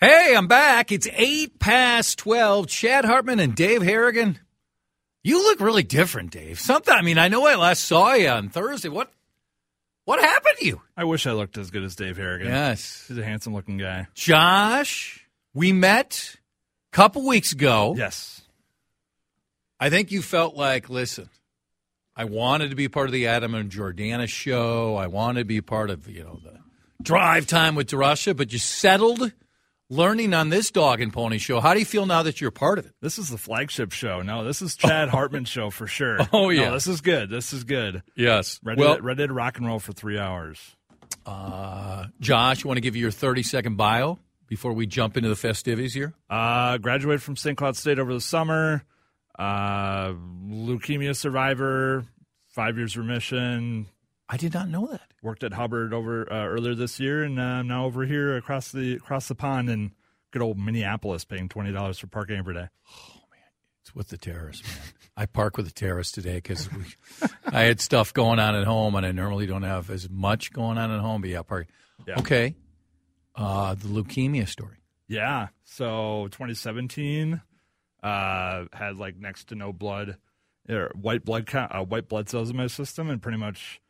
Hey, I'm back. It's eight past 12. Chad Hartman and Dave Harrigan. You look really different, Dave. Something, I mean, I know I last saw you on Thursday. What what happened to you? I wish I looked as good as Dave Harrigan. Yes. He's a handsome looking guy. Josh, we met a couple weeks ago. Yes. I think you felt like, listen, I wanted to be part of the Adam and Jordana show. I wanted to be part of, you know, the drive time with Russia, but you settled learning on this dog and pony show. How do you feel now that you're part of it? This is the flagship show. No, this is Chad Hartman's show for sure. Oh, yeah. No, this is good. This is good. Yes. Ready, well, to, ready to rock and roll for three hours. uh, Josh, you want to give you your 30 second bio before we jump into the festivities here? Uh, graduated from St. Cloud State over the summer. Uh, leukemia survivor, five years remission. I did not know that. Worked at Hubbard over uh, earlier this year, and uh, now over here across the across the pond in good old Minneapolis, paying twenty dollars for parking every day. Oh man, it's with the terrorists, man. I park with the terrorists today because I had stuff going on at home, and I normally don't have as much going on at home. But yeah, park. Yeah. Okay. Uh, the leukemia story. Yeah. So 2017 uh, had like next to no blood, or white blood count, uh, white blood cells in my system, and pretty much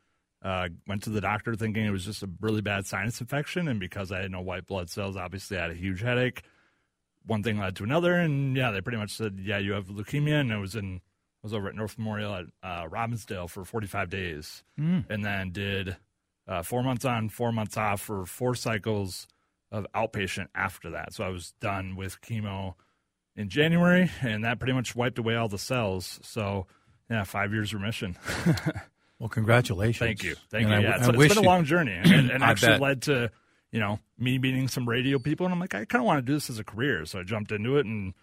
uh, went to the doctor thinking it was just a really bad sinus infection. And because I had no white blood cells, obviously I had a huge headache. One thing led to another, and yeah, they pretty much said, "Yeah, you have leukemia." And I was in, I was over at North Memorial at uh, Robbinsdale for 45 days, and then did uh, four months on, four months off for four cycles of outpatient after that. So I was done with chemo in January, and that pretty much wiped away all the cells. So yeah, five years remission. Well, congratulations. Thank you, thank And you. I- yeah, I it's, it's wish been a long journey, and, and actually bet. led to you know me meeting some radio people, and I'm like, I kind of want to do this as a career, so I jumped into it and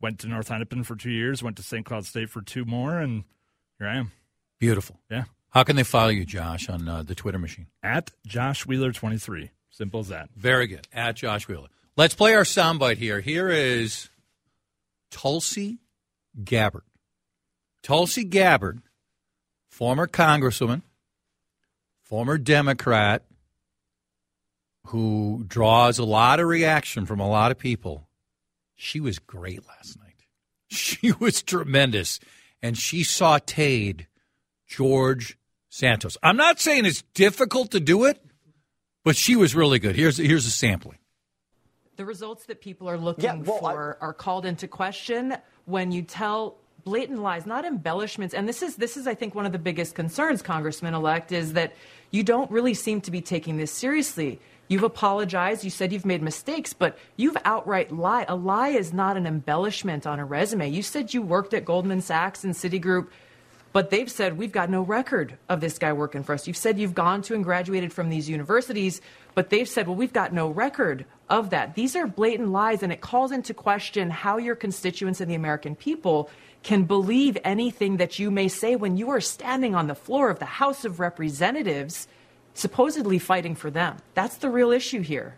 went to North Hennepin for two years, went to St. Cloud State for two more, and here I am. Beautiful. Yeah, How can they follow you, Josh, on uh, the Twitter machine? at Josh Wheeler 23. Simple as that. Very good. At Josh Wheeler. Let's play our soundbite here. Here is Tulsi Gabbard. Tulsi Gabbard, former congresswoman, former Democrat, who draws a lot of reaction from a lot of people. She was great last night. She was tremendous. And she sauteed George Santos. I'm not saying it's difficult to do it, but she was really good. Here's here's a sampling. The results that people are looking Yeah, well, for are called into question when you tell blatant lies, not embellishments. And this is this is I think one of the biggest concerns, Congressman elect, is that you don't really seem to be taking this seriously. You've apologized. You said you've made mistakes, but you've outright lied. A lie is not an embellishment on a resume. You said you worked at Goldman Sachs and Citigroup, but they've said we've got no record of this guy working for us. You've said you've gone to and graduated from these universities, but they've said, well, we've got no record of that. These are blatant lies, and it calls into question how your constituents and the American people can believe anything that you may say when you are standing on the floor of the House of Representatives, supposedly fighting for them. That's the real issue here.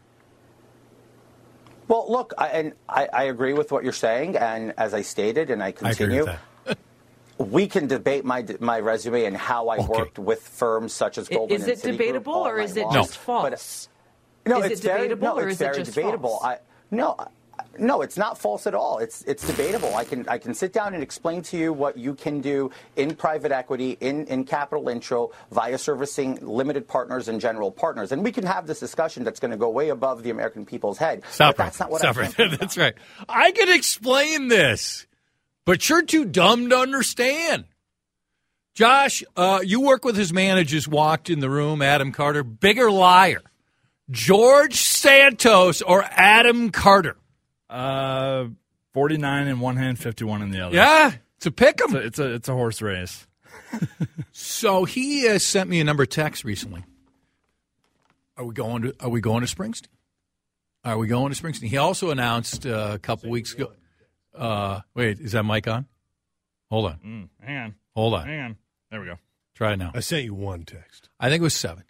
Well, look, I, and I, I agree with what you're saying, and as I stated, and I I agree continue, with that. We can debate my my resume and how I Okay. worked with firms such as I- Goldman Is it Citigroup debatable all or is it long. just But- false? No, Is it it's very, debatable no, or it's is it very just debatable. false? I, no, No, it's not false at all. It's it's debatable. I can I can sit down and explain to you what you can do in private equity, in, in capital intro, via servicing limited partners and general partners. And we can have this discussion that's going to go way above the American people's head. Stop but right that's not what Stop I'm right talking there. about. That's right. I can explain this, but you're too dumb to understand. Josh, uh, you work with his man who just walked in the room, Adam Carter. Bigger liar, George Santos or Adam Carter? Uh, 49 in one hand, 51 in the other. Yeah, it's a pick 'em. It's a, it's a, it's a horse race. So he uh, sent me a number of texts recently. Are we going to Are we going to Springsteen? Are we going to Springsteen? He also announced uh, a couple weeks ago. Uh, wait, is that mic on? Hold on, Mm, hang on. hold on. Hang on. There we go. Try it now. I sent you one text. I think it was seven.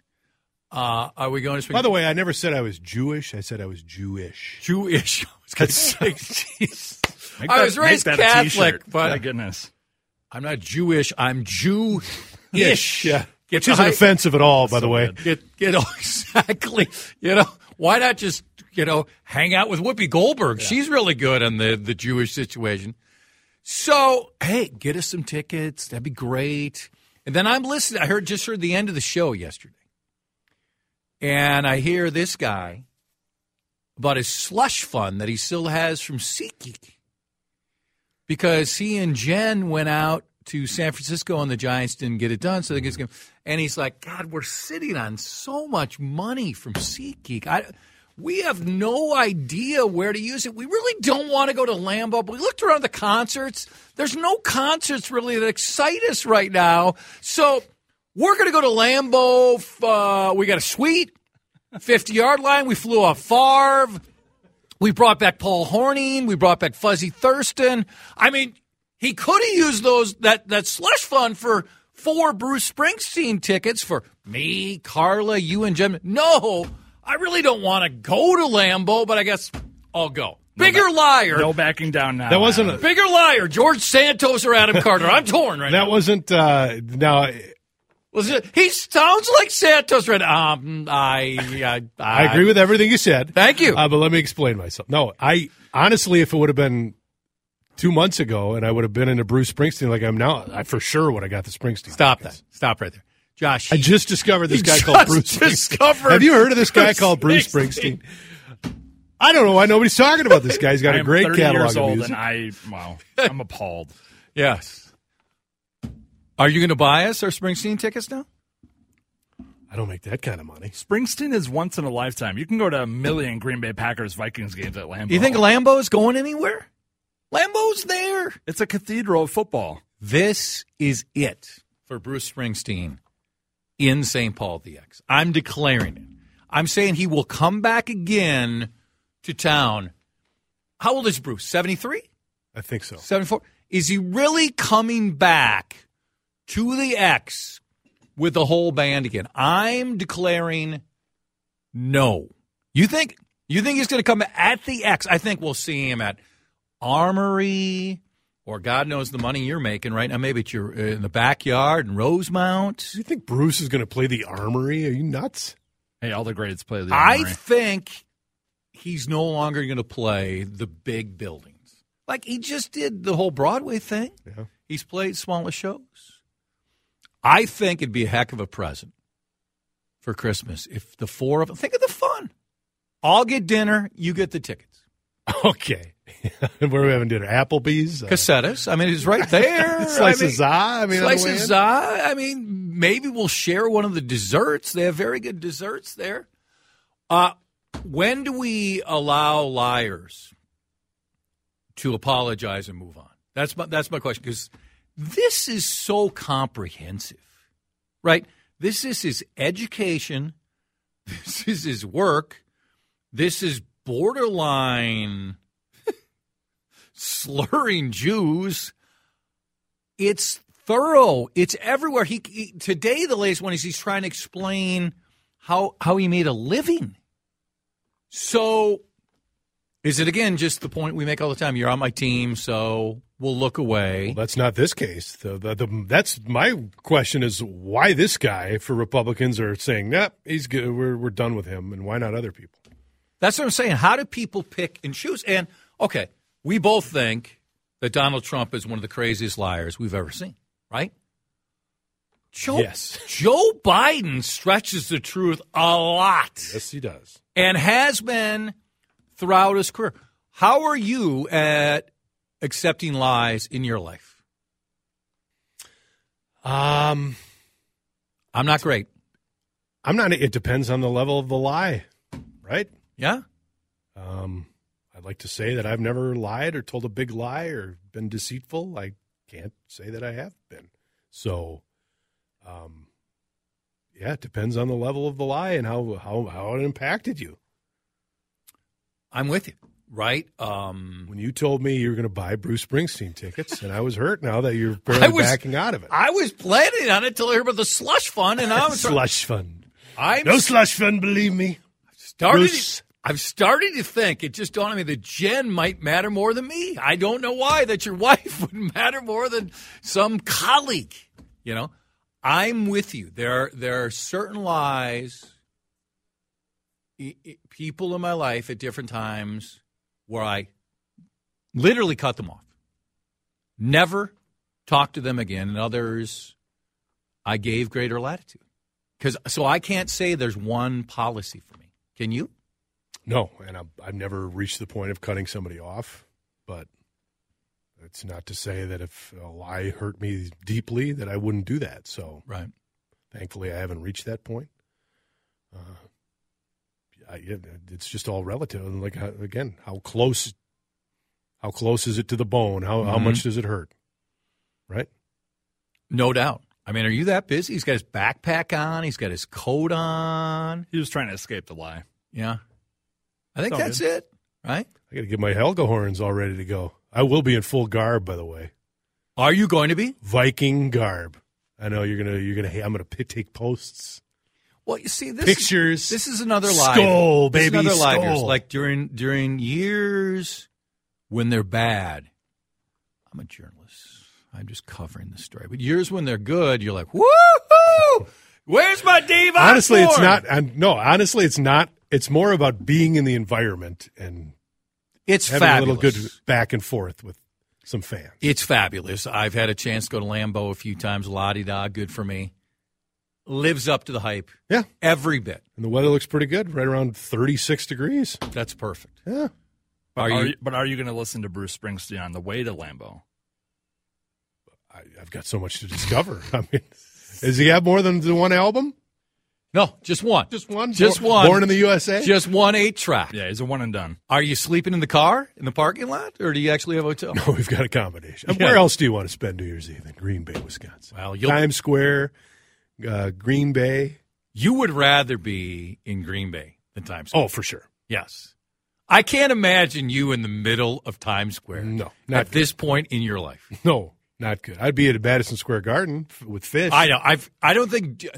Uh, are we going to Speak- By the way, I never said I was Jewish. I said I was Jewish. Jewish. I was say, jeez. I was raised make that a Catholic, t-shirt. but My goodness. I'm not Jewish. I'm Jew-ish. Yeah. Get Which isn't high- offensive at all, by the way. Get get oh, exactly. You know, why not just you know hang out with Whoopi Goldberg? She's really good on the the Jewish situation. So hey, get us some tickets. That'd be great. And then I'm listening. I heard just heard the end of the show yesterday, and I hear this guy about his slush fund that he still has from SeatGeek because he and Jen went out to San Francisco and the Giants didn't get it done. So they go, and he's like, God, we're sitting on so much money from SeatGeek. I, we have no idea where to use it. We really don't want to go to Lambeau. But we looked around the concerts. There's no concerts really that excite us right now. So we're going to go to Lambeau. Uh, we got a suite, 50 yard line. We flew off Favre. We brought back Paul Hornung. We brought back Fuzzy Thurston. I mean, he could have used those that that slush fund for four Bruce Springsteen tickets for me, Carla, you, and Jim. No, I really don't want to go to Lambeau, but I guess I'll go. Bigger liar. No backing down now. That wasn't Adam. a, Bigger liar, George Santos or Adam Carter. I'm torn right that now. That wasn't uh now Was it, he sounds like Santos right now. Um, I, I, I agree with everything you said. Thank you. Uh, but let me explain myself. No, I honestly, if it would have been two months ago and I would have been into Bruce Springsteen like I'm now, I for sure would have got the Springsteen. Stop tickets. that. Stop right there. Josh, I just discovered this guy called Bruce discovered Have you heard of this guy Bruce called Bruce Springsteen. I don't know why nobody's talking about this guy. He's got a great 30 catalog years of old music. and I, wow, I'm appalled. Yes. Are you going to buy us our Springsteen tickets now? I don't make that kind of money. Springsteen is once in a lifetime. You can go to a million Green Bay Packers Vikings games at Lambeau. You think Lambeau's going anywhere? Lambeau's there. it's a cathedral of football? This is it for Bruce Springsteen in St. Paul the X. I'm declaring it. I'm saying he will come back again to town. How old is Bruce? 73? I think so. 74? Is he really coming back to the X with the whole band again? I'm declaring no. You think you think he's going to come at the X? I think we'll see him at Armory or God knows the money you're making right now. Maybe it's your uh, in the backyard in Rosemount. Do you think Bruce is going to play the Armory? Are you nuts? Hey, all the greats play the. Armory. I think he's no longer going to play the big buildings. Like he just did the whole Broadway thing. Yeah. He's played smaller shows. I think it'd be a heck of a present for Christmas if the four of them think of the fun. I'll get dinner, you get the tickets. Okay. Where are we having dinner? Applebee's? Uh. I mean, it's right there. slices I mean? I mean, on the way Slice of in? za. I mean, maybe we'll share one of the desserts. They have very good desserts there. Uh, when do we allow liars to apologize and move on? That's my that's my question because this is so comprehensive, right? This is his education. This is his work. This is borderline slurring Jews. It's thorough. It's everywhere. He, he today the latest one is he's trying to explain how how he made a living. So is it again just the point we make all the time? You're on my team, so we'll look away. Well, that's not this case. The, the, the, that's my question is why this guy for Republicans are saying, nah, he's good. We're, we're done with him. And why not other people? That's what I'm saying. How do people pick and choose? And Okay, we both think that Donald Trump is one of the craziest liars we've ever seen, right? Joe, Yes. Joe Biden stretches the truth a lot Yes, he does. and has been throughout his career. How are you at accepting lies in your life? Um, I'm not great. I'm not. It depends on the level of the lie, right? Yeah? Um, I'd like to say that I've never lied or told a big lie or been deceitful. I can't say that I have been. So, um, yeah, it depends on the level of the lie and how how how it impacted you. I'm with you, right? Um, When you told me you were going to buy Bruce Springsteen tickets, and I was hurt now that you're I barely was- backing out of it. I was planning on it till I heard about the slush fund, and I'm slush fund. I'm No slush fund, believe me. starting. Bruce. I'm starting to think it just dawned on me that Jen might matter more than me. I don't know why that your wife would matter more than some colleague. You know, I'm with you. There are there are certain lies. People in my life at different times where I literally cut them off. Never talk to them again, and others I gave greater latitude. Because so I can't say there's one policy for me. Can you? No, and I've, I've never reached the point of cutting somebody off, but it's not to say that if a lie hurt me deeply that I wouldn't do that. So Right. thankfully, I haven't reached that point. Uh, I, it's just all relative. And like again, how close, how close is it to the bone? How how Mhm. much does it hurt? Right? No doubt. I mean, are you that busy? He's got his backpack on. He's got his coat on. He was trying to escape the lie. Yeah. I think that's good. it, right? I got to get my Helga horns all ready to go. I will be in full garb, by the way, Are you going to be? Viking garb. I know you're gonna you're gonna. I'm gonna p- take posts. Well, you see, this Pictures. Is, this is another lie. Skol, This is baby, another lie. skol. Here's Like during during years when they're bad, I'm a journalist. I'm just covering the story. But years when they're good, you're like, woohoo! Where's my Dave? honestly, it's not. I'm, no, honestly, it's not. It's more about being in the environment and It's having fabulous. a little good back and forth with some fans. It's fabulous. I've had a chance to go to Lambeau a few times. La di da, good for me. Lives up to the hype. Yeah, Every bit. and the weather looks pretty good, right around 36 degrees. That's perfect. Yeah, But Are are, you- you, but are you going to listen to Bruce Springsteen on the way to Lambeau? I, I've got so much to discover. I mean, does he have more than the one album? No, just one. Just one. Just Born- one. Born in the USA. Just one eight track. Yeah, he's a one and done. Are you sleeping in the car in the parking lot, or do you actually have a hotel? No, we've got a combination. Yeah. Where else do you want to spend New Year's Eve? In Green Bay, Wisconsin. Well, you'll- Times Square, uh, Green Bay. You would rather be in Green Bay than Times Square. Oh, for sure. yes. I can't imagine you in the middle of Times Square. No, not at this point in your life. No, not good. I'd be at Madison Square Garden f- with Phish. I know. I've. I don't think d-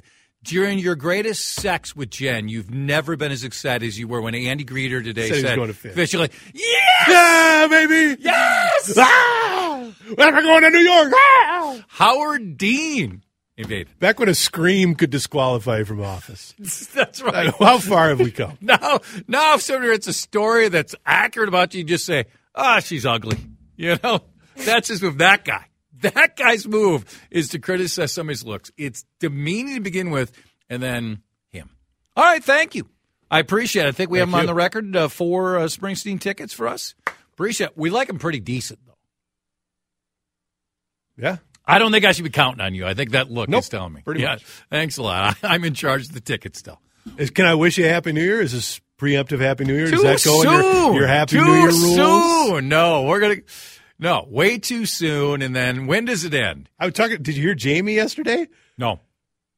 during your greatest sex with Jen, you've never been as excited as you were when Andy Greder today Said said, going to Phish. You're like, yes, Yeah, baby. yes. Ah! We're going to New York. Ah! Howard Dean invaded. Back when a scream could disqualify you from office. That's right. How far have we come? Now, now, if somebody writes a story that's accurate about you, you just say, "Ah, she's ugly." You know, that's just with that guy. That guy's move is to criticize somebody's looks. It's demeaning to begin with, and then him. All right, thank you. I appreciate it. I think we have Thank him on the record uh, for uh, Springsteen tickets for us. Appreciate. It. We like him pretty decent though. Yeah. I don't think I should be counting on you. I think that look Nope, is telling me. pretty yeah, much. Thanks a lot. I, I'm in charge of the tickets still. Is, can I wish you a happy New Year? Is this preemptive Happy New Year? Too Does that go soon. in your, your Happy too New Year rules? soon. No, we're gonna. No, way too soon. And then when does it end? I was talking. Did you hear Jamie yesterday? No,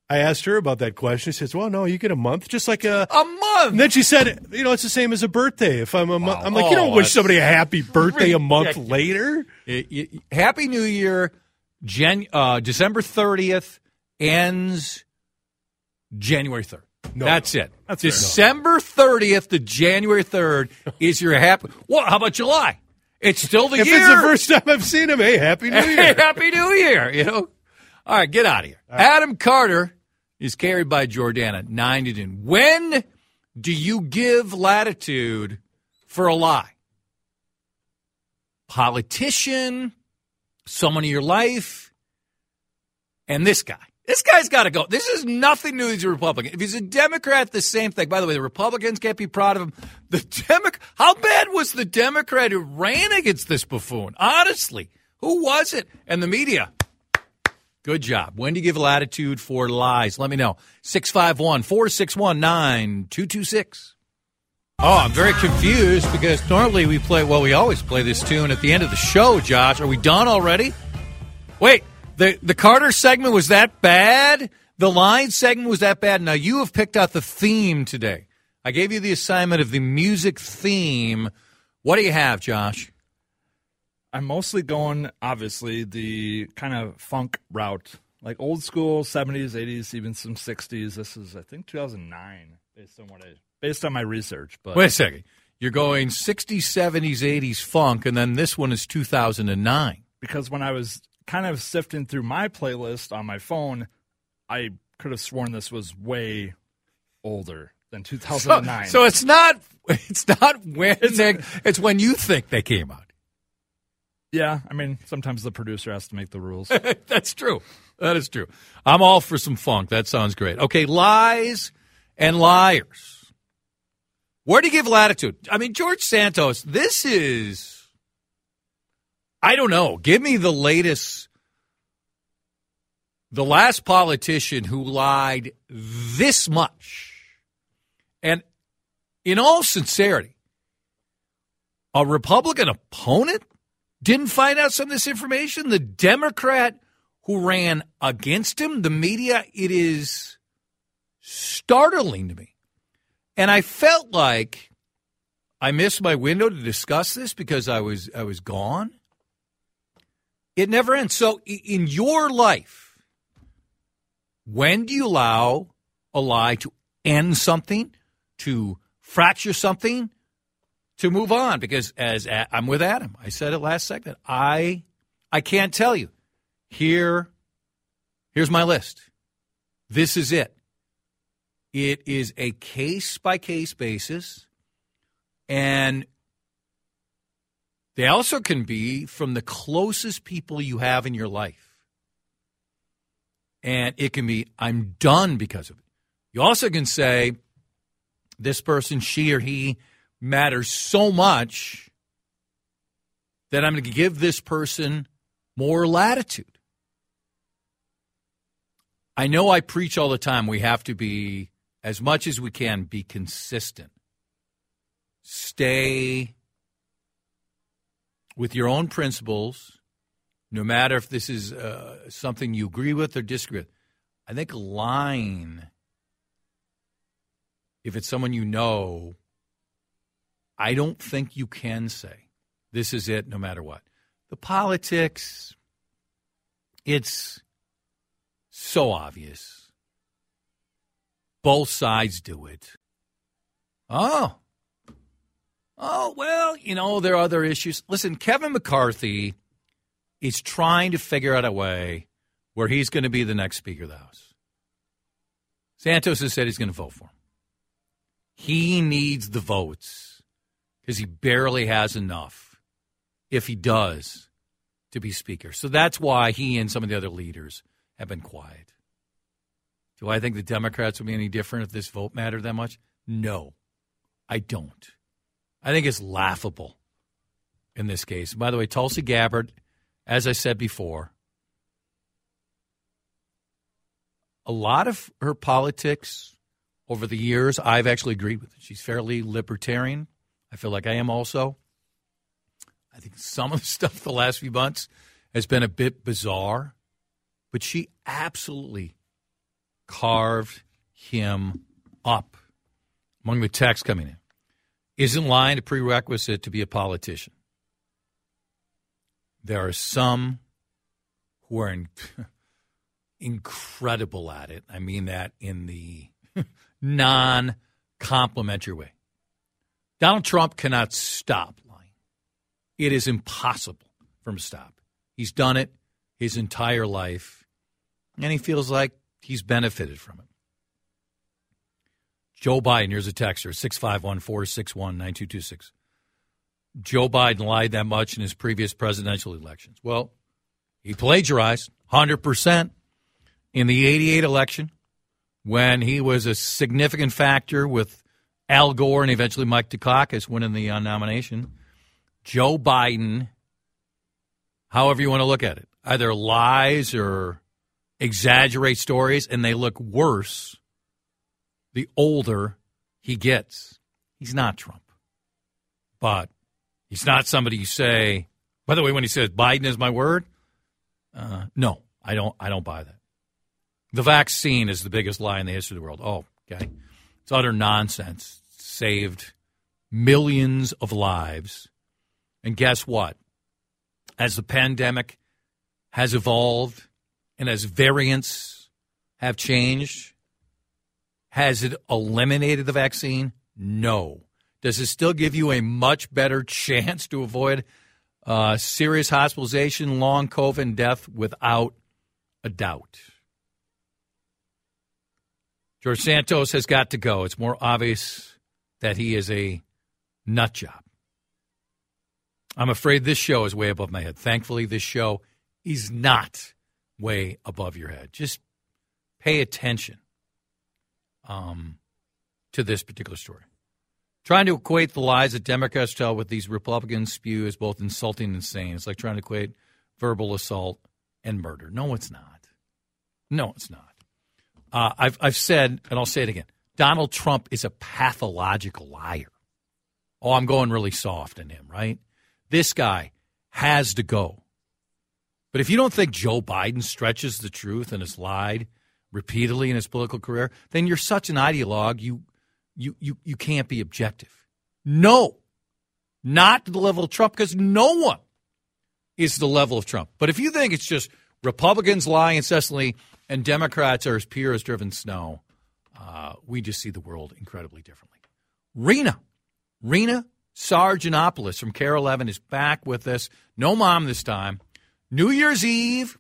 I asked her about that question. She says, "Well, no, you get a month, just like a." a month. And then she said, "You know, it's the same as a birthday. If I'm a month, I'm like, you Oh, don't wish somebody a happy birthday a month later." It- it- Happy New Year. Jan, uh, December thirtieth ends January third. No, That's no. it. December thirtieth to January third is your happy. Well, how about July? It's still the If year. it's the first time I've seen him, hey, Happy New Hey, Year! Happy New Year, you know. All right, get out of here. Adam Carter is carried by Jordana, 9 to. When do you give latitude for a lie? politician, someone in your life, and this guy. This guy's got to go. This is nothing new. He's a Republican. If he's a Democrat, the same thing. By the way, the Republicans can't be proud of him. The Demo- How bad was the Democrat who ran against this buffoon? Honestly, who was it? And the media. Good job. When do you give latitude for lies? Let me know. 651 461 9226. Oh, I'm very confused because normally we play, well, we always play this tune at the end of the show, Josh. Are we done already? Wait, the, the Carter segment was that bad? The line segment was that bad? Now, you have picked out the theme today. I gave you the assignment of the music theme. What do you have, Josh? I'm mostly going, obviously, the kind of funk route, like old school 70s, 80s, even some 60s. This is, I think, 2009, based on what I based on my research. But Wait a second. You're going 60s, 70s, 80s funk, and then this one is 2009. because when I was kind of sifting through my playlist on my phone, I could have sworn this was way older than 2009. so it's not it's not when they, it's when you think they came out. yeah, I mean, sometimes the producer has to make the rules. That's true. That is true. I'm all for some funk. That sounds great. Okay, lies and liars. Where do you give latitude? I mean, George Santos, this is, I don't know. Give me the latest, the last politician who lied this much. And in all sincerity, a Republican opponent didn't find out some of this information. The Democrat who ran against him, the media, it is startling to me. And I felt like I missed my window to discuss this because I was I was gone. It never ends. So in your life, when do you allow a lie to end something, to fracture something, to move on? Because as I'm with Adam, I said it last segment. I I can't tell you. Here, here's my list. This is it. It is a case by case basis. And they also can be from the closest people you have in your life. And it can be, I'm done because of it. You also can say, this person, she or he, matters so much that I'm going to give this person more latitude. I know I preach all the time we have to be, as much as we can, be consistent. Stay with your own principles, no matter if this is uh, something you agree with or disagree with. I think lying, if it's someone you know, I don't think you can say this is it no matter what. The politics, it's so obvious. Both sides do it. Oh. Oh, well, you know, there are other issues. Listen, Kevin McCarthy is trying to figure out a way where he's going to be the next Speaker of the House. Santos has said he's going to vote for him. He needs the votes because he barely has enough, if he does, to be Speaker. So that's why he and some of the other leaders have been quiet. Do I think the Democrats will be any different if this vote mattered that much? No, I don't. I think it's laughable in this case. By the way, Tulsi Gabbard, as I said before, a lot of her politics over the years, I've actually agreed with. She's fairly libertarian. I feel like I am also. I think some of the stuff the last few months has been a bit bizarre, but she absolutely carved him up. Among the texts coming in, isn't lying a prerequisite to be a politician? There are some who are in, incredible at it. I mean that in the non complimentary way. Donald Trump cannot stop lying. It is impossible for him to stop. He's done it his entire life, and he feels like he's benefited from it. Joe Biden, here's a texter, 651 461 9226. Joe Biden lied that much in his previous presidential elections? Well, he plagiarized 100% in the 88 election when he was a significant factor with Al Gore and eventually Mike Dukakis winning the uh, nomination. Joe Biden, however you want to look at it, either lies or exaggerate stories, and they look worse the older he gets. He's not Trump. But he's not somebody you say, by the way, when he says Biden is my word, uh, no, I don't I don't buy that. The vaccine is the biggest lie in the history of the world. Oh, okay. It's utter nonsense. saved millions of lives. And guess what? As the pandemic has evolved and as variants have changed, has it eliminated the vaccine? No. Does it still give you a much better chance to avoid uh, serious hospitalization, long COVID, and death? Without a doubt. George Santos has got to go. It's more obvious that he is a nut job. I'm afraid this show is way above my head. Thankfully, this show is not way above your head. Just pay attention um, to this particular story. Trying to equate the lies that Democrats tell with these Republicans spew is both insulting and insane. It's like trying to equate verbal assault and murder. No, it's not. No, it's not. Uh, I've, I've said, and I'll say it again Donald Trump is a pathological liar. Oh, I'm going really soft in him, right? This guy has to go. But if you don't think Joe Biden stretches the truth and has lied repeatedly in his political career, then you're such an ideologue, you, you, you, you can't be objective. No, not to the level of Trump, because no one is the level of Trump. But if you think it's just Republicans lying incessantly and Democrats are as pure as driven snow, uh, we just see the world incredibly differently. Rena, Rena Sarigianopoulos from KARE 11 is back with us. No mom this time. New Year's Eve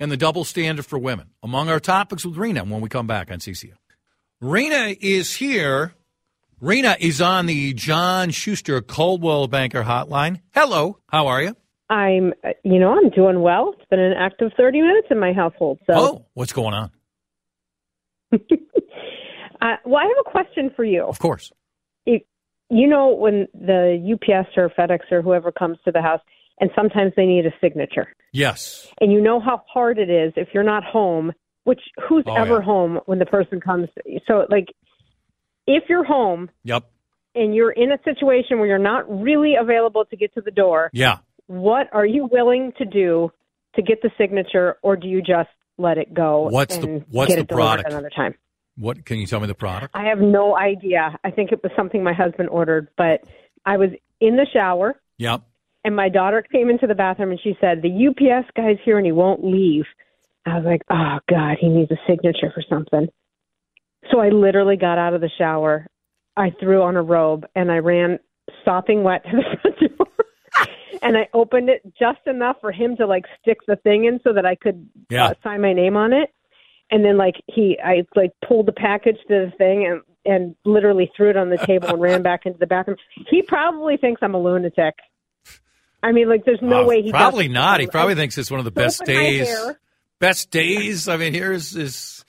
and the double standard for women. Among our topics with Rena when we come back on CCO. Rena is here. Rena is on the John Schuster Coldwell Banker Hotline. Hello, how are you? I'm, you know, I'm doing well. It's been an active 30 minutes in my household. So, oh, what's going on? uh, well, I have a question for you. Of course. If, you know, when the UPS or FedEx or whoever comes to the house, and sometimes they need a signature. Yes. And you know how hard it is if you're not home. Which who's Oh, ever yeah. home when the person comes? So, like, if you're home Yep. and you're in a situation where you're not really available to get to the door, Yeah. what are you willing to do to get the signature, or do you just let it go? What's the- what's get the product? Another time. What can you tell me the product? I have no idea. I think it was something my husband ordered, but I was in the shower Yep. And my daughter came into the bathroom and she said, "The UPS guy's here and he won't leave." I was like, "Oh God, he needs a signature for something." So I literally got out of the shower, I threw on a robe, and I ran sopping wet to the front door. and I opened it just enough for him to like stick the thing in so that I could Yeah. uh, sign my name on it. And then like he, I like pulled the package to the thing and and literally threw it on the table and ran back into the bathroom. He probably thinks I'm a lunatic. I mean, like, there's no Uh, way he probably not. He I- probably thinks it's one of the best soap in my days. Best days. I mean, here's this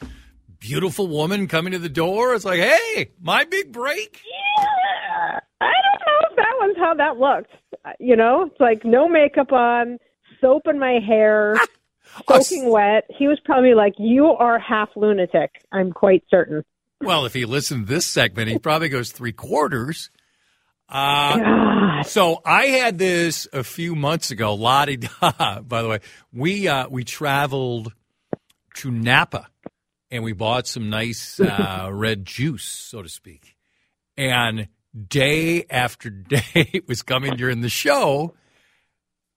beautiful woman coming to the door. It's like, hey, my big break. Yeah. I don't know if that was how that looked. You know, it's like no makeup on, soap in my hair, soaking wet. He was probably like, "You are half lunatic." I'm quite certain. Well, if he listened to this segment, he probably goes three quarters. Uh, so I had this a few months ago. Lottie. By the way, we uh, we traveled to Napa and we bought some nice uh, red juice, so to speak. And day after day, it was coming during the show.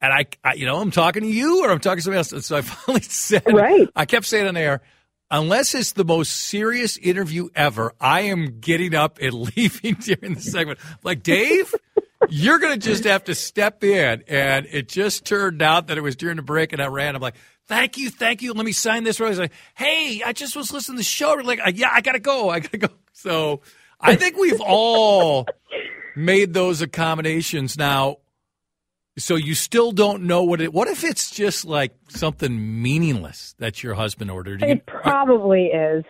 And I, I, you know, I'm talking to you or I'm talking to somebody else. And so I finally said, Right. I kept saying on air, unless it's the most serious interview ever, I am getting up and leaving during the segment. Like, Dave, you're going to just have to step in. And it just turned out that it was during the break, and I ran. I'm like, thank you, thank you. Let me sign this. I was like, hey, I just was listening to the show. Like, yeah, I got to go. I got to go. So I think we've all made those accommodations. Now, so you still don't know what it. What if it's just like something meaningless that your husband ordered? You- It probably is.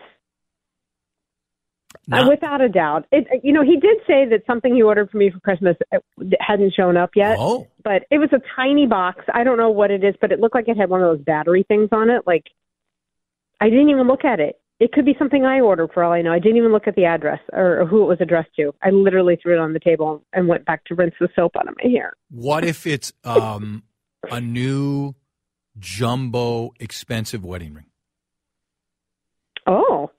Uh, without a doubt. It, you know, he did say that something he ordered for me for Christmas uh, hadn't shown up yet. Oh. But it was a tiny box. I don't know what it is, but it looked like it had one of those battery things on it. Like, I didn't even look at it. It could be something I ordered for all I know. I didn't even look at the address or, who it was addressed to. I literally threw it on the table and went back to rinse the soap out of my hair. What if it's um, a new jumbo expensive wedding ring? Oh,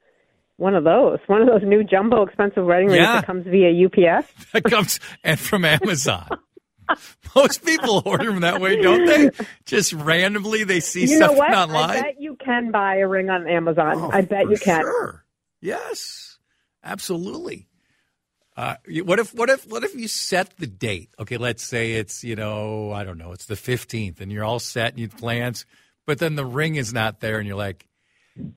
one of those. One of those new jumbo expensive wedding rings that comes via UPS. That comes and from Amazon. Most people order them that way, don't they? Just randomly, they see you know something what? online. I bet you can buy a ring on Amazon. Oh, I bet you can. Sure. Yes, absolutely. Uh, what if what if what if you set the date? Okay, let's say it's you know I don't know it's the fifteenth, and you're all set and you have plans, but then the ring is not there, and you're like,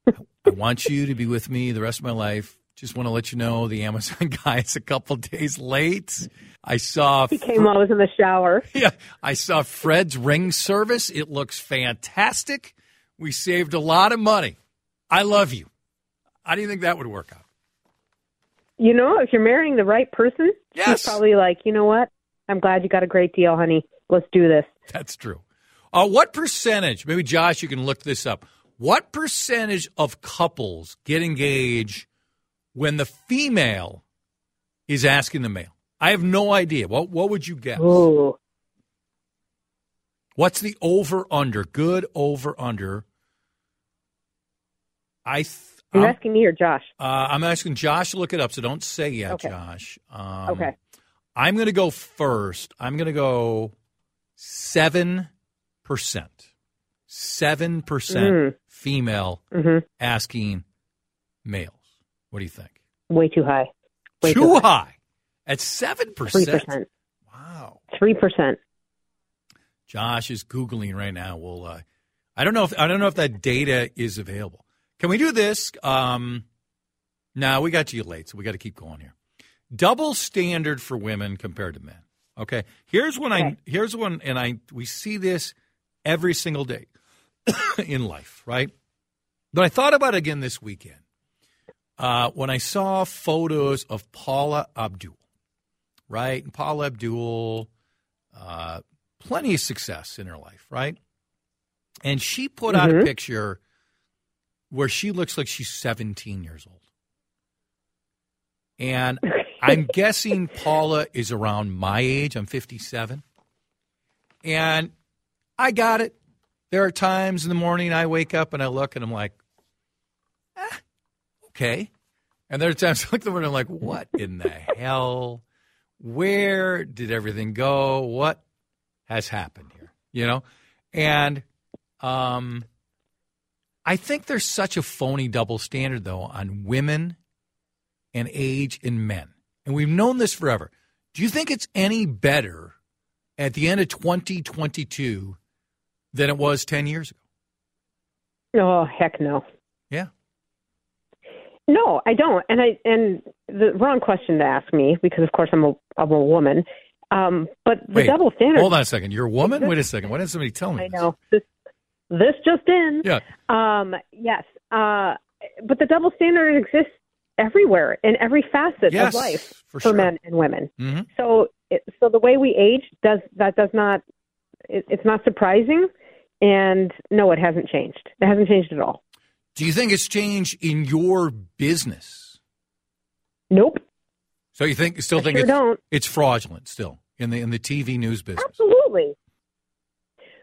I want you to be with me the rest of my life. Just want to let you know the Amazon guy is a couple days late. I saw He came while I was in the shower. yeah, I saw Fred's ring service. It looks fantastic. We saved a lot of money. I love you. How do you think that would work out? You know, if you're marrying the right person, Yes. he's probably like, you know what? I'm glad you got a great deal, honey. Let's do this. That's true. Uh, what percentage, maybe Josh, you can look this up. What percentage of couples get engaged when the female is asking the male? I have no idea. What, what would you guess? Ooh. What's the over under? Good over under. I th- You're I'm- asking me or Josh? Uh, I'm asking Josh to look it up, so don't say yet, Okay. Josh. Um, Okay. I'm going to go first. I'm going to go 7%. 7% Mm. female Mhm. asking males. What do you think? Way too high. Way Too too high. At 7%. Three percent. Wow. Three percent. Josh is googling right now. We'll. Uh, I don't know if I don't know if that data is available. Can we do this? Um, no, we got to you late, so we got to keep going here. Double standard for women compared to men. Okay, here's when I here's one, and I we see this every single day in life, right? But I thought about it again this weekend uh, when I saw photos of Paula Abdul, right? And Paula Abdul, uh, plenty of success in her life, right? And she put out a Mhm. picture where she looks like she's 17 years old. And I'm guessing Paula is around my age. I'm 57. And I got it. There are times in the morning I wake up and I look and I'm like, eh, okay. And there are times I look at the and I'm like, what in the hell? Where did everything go? What has happened here? You know? And um I think there's such a phony double standard though on women and age in men. And we've known this forever. Do you think it's any better at the end of 2022 than it was 10 years ago? Oh heck no. Yeah. No, I don't. And I and the wrong question to ask me because of course I'm a I'm a woman. Um, but the Wait, double standard. Hold on a second. You're a woman? Wait a second. Why didn't somebody tell me? I this? know this. This just in. Yeah. Um, yes. Uh, but the double standard exists everywhere in every facet Yes, of life for for, sure. men and women. Mhm. So, it, so the way we age does that does not. It, it's not surprising, and no, it hasn't changed. It hasn't changed at all. Do you think it's changed in your business? Nope. So you think still I think sure it's don't. it's fraudulent still in the in the TV news business? Absolutely.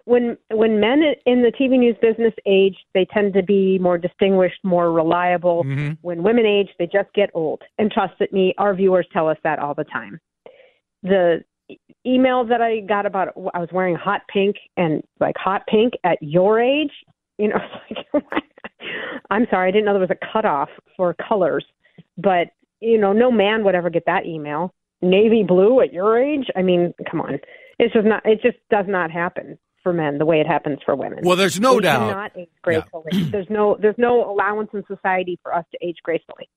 When when men in the TV news business age, they tend to be more distinguished, more reliable. Mhm. When women age, they just get old. And trust me, our viewers tell us that all the time. The email that I got about I was wearing hot pink and like hot pink at your age, you know, like I'm sorry, I didn't know there was a cutoff for colors, but you know, no man would ever get that email. Navy blue at your age? I mean, come on. It's just not it just does not happen for men the way it happens for women. Well, there's no we doubt. cannot age gracefully. There's no there's no allowance in society for us to age gracefully.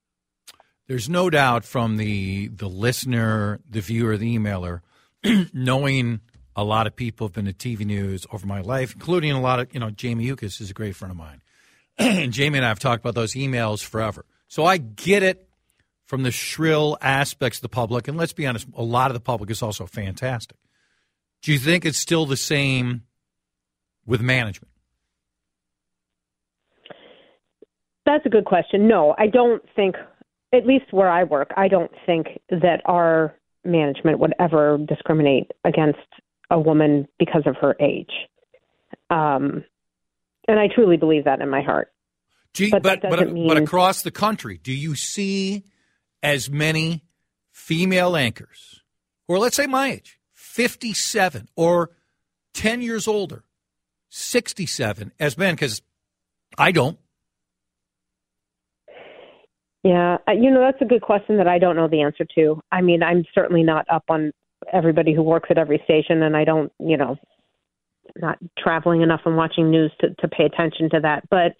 there's no doubt from the the listener, the viewer, the emailer, knowing a lot of people have been to TV news over my life, including a lot of you know Jamie Yuccas is a great friend of mine, Jamie and I have talked about those emails forever. So I get it from the shrill aspects of the public, and let's be honest, a lot of the public is also fantastic. Do you think it's still the same with management? That's a good question. No, I don't think, at least where I work, I don't think that our management would ever discriminate against a woman because of her age. Um, and I truly believe that in my heart. You, but but, but, mean... but across the country, do you see as many female anchors, or let's say my age, 57 or 10 years older, 67 as men? Because I don't. Yeah, uh, you know that's a good question that I don't know the answer to. I mean, I'm certainly not up on everybody who works at every station, and I don't, you know, not traveling enough and watching news to to pay attention to that. But,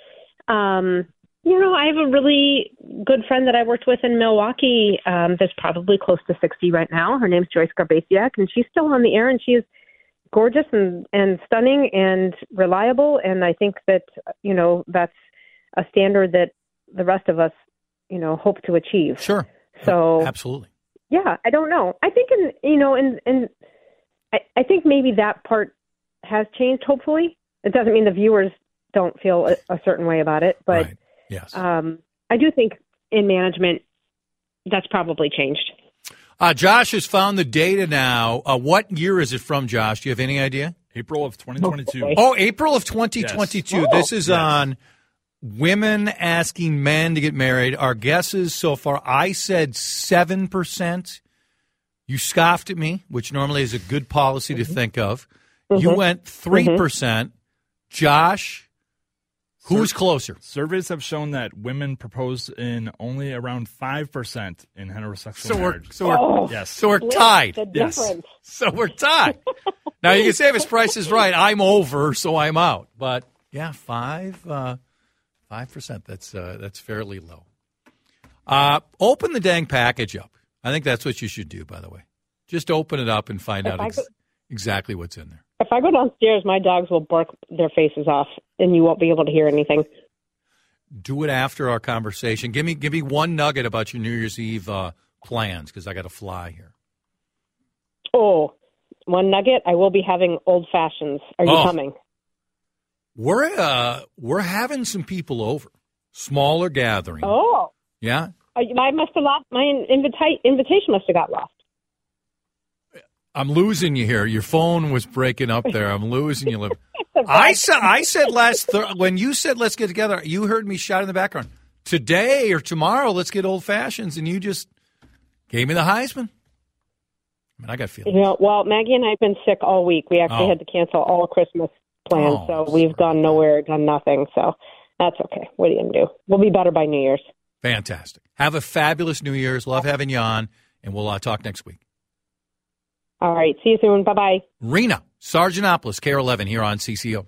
um, you know, I have a really good friend that I worked with in Milwaukee. Um, that's probably close to 60 right now. Her name's Joyce Garbaciak, and she's still on the air, and she's gorgeous and and stunning and reliable. And I think that you know that's a standard that the rest of us you know hope to achieve. Sure. So absolutely. Yeah, I don't know. I think in you know in in I, I think maybe that part has changed. Hopefully, it doesn't mean the viewers don't feel a, a certain way about it, but right. yes, um, I do think in management that's probably changed. Uh, Josh has found the data now. Uh, what year is it from, Josh? Do you have any idea? April of 2022. Okay. Oh, April of 2022. Yes. This is yes. on women asking men to get married. Our guesses so far, I said 7%. You scoffed at me, which normally is a good policy to think of. Mm-hmm. You went 3%. percent Josh, who's closer? Surveys have shown that women propose in only around 5% in heterosexual So we're, marriage. so we're, Oh. yes. so we're tied. Yes. So we're tied. now you can say if his price is right, I'm over, so I'm out. But yeah, five uh, five percent. That's uh, that's fairly low. Uh, open the dang package up. I think that's what you should do. By the way, just open it up and find If out ex- could- exactly what's in there. If I go downstairs, my dogs will bark their faces off, and you won't be able to hear anything. Do it after our conversation. Give me give me one nugget about your New Year's Eve uh, plans because I got to fly here. Oh, one nugget. I will be having old fashions. Are you Oh. coming? We're uh, we're having some people over, smaller gathering. Oh, Yeah, I I must have lost my invita- invitation. Must have got lost. I'm losing you here. Your phone was breaking up there. I'm losing you. I said I said last th- when you said let's get together. You heard me shout in the background. Today or tomorrow, let's get old fashions, and you just gave me the Heisman. I mean, I got feelings. You know, well, Maggie and I have been sick all week. We actually Oh. had to cancel all Christmas plans, Oh, so we've sorry. gone nowhere, done nothing. So that's okay. What are you gonna do? We'll be better by New Year's. Fantastic. Have a fabulous New Year's. Love having you on, and we'll uh, talk next week. All right. See you soon. Bye bye. Rena Sarigianopoulos, KARE 11 here on CCO.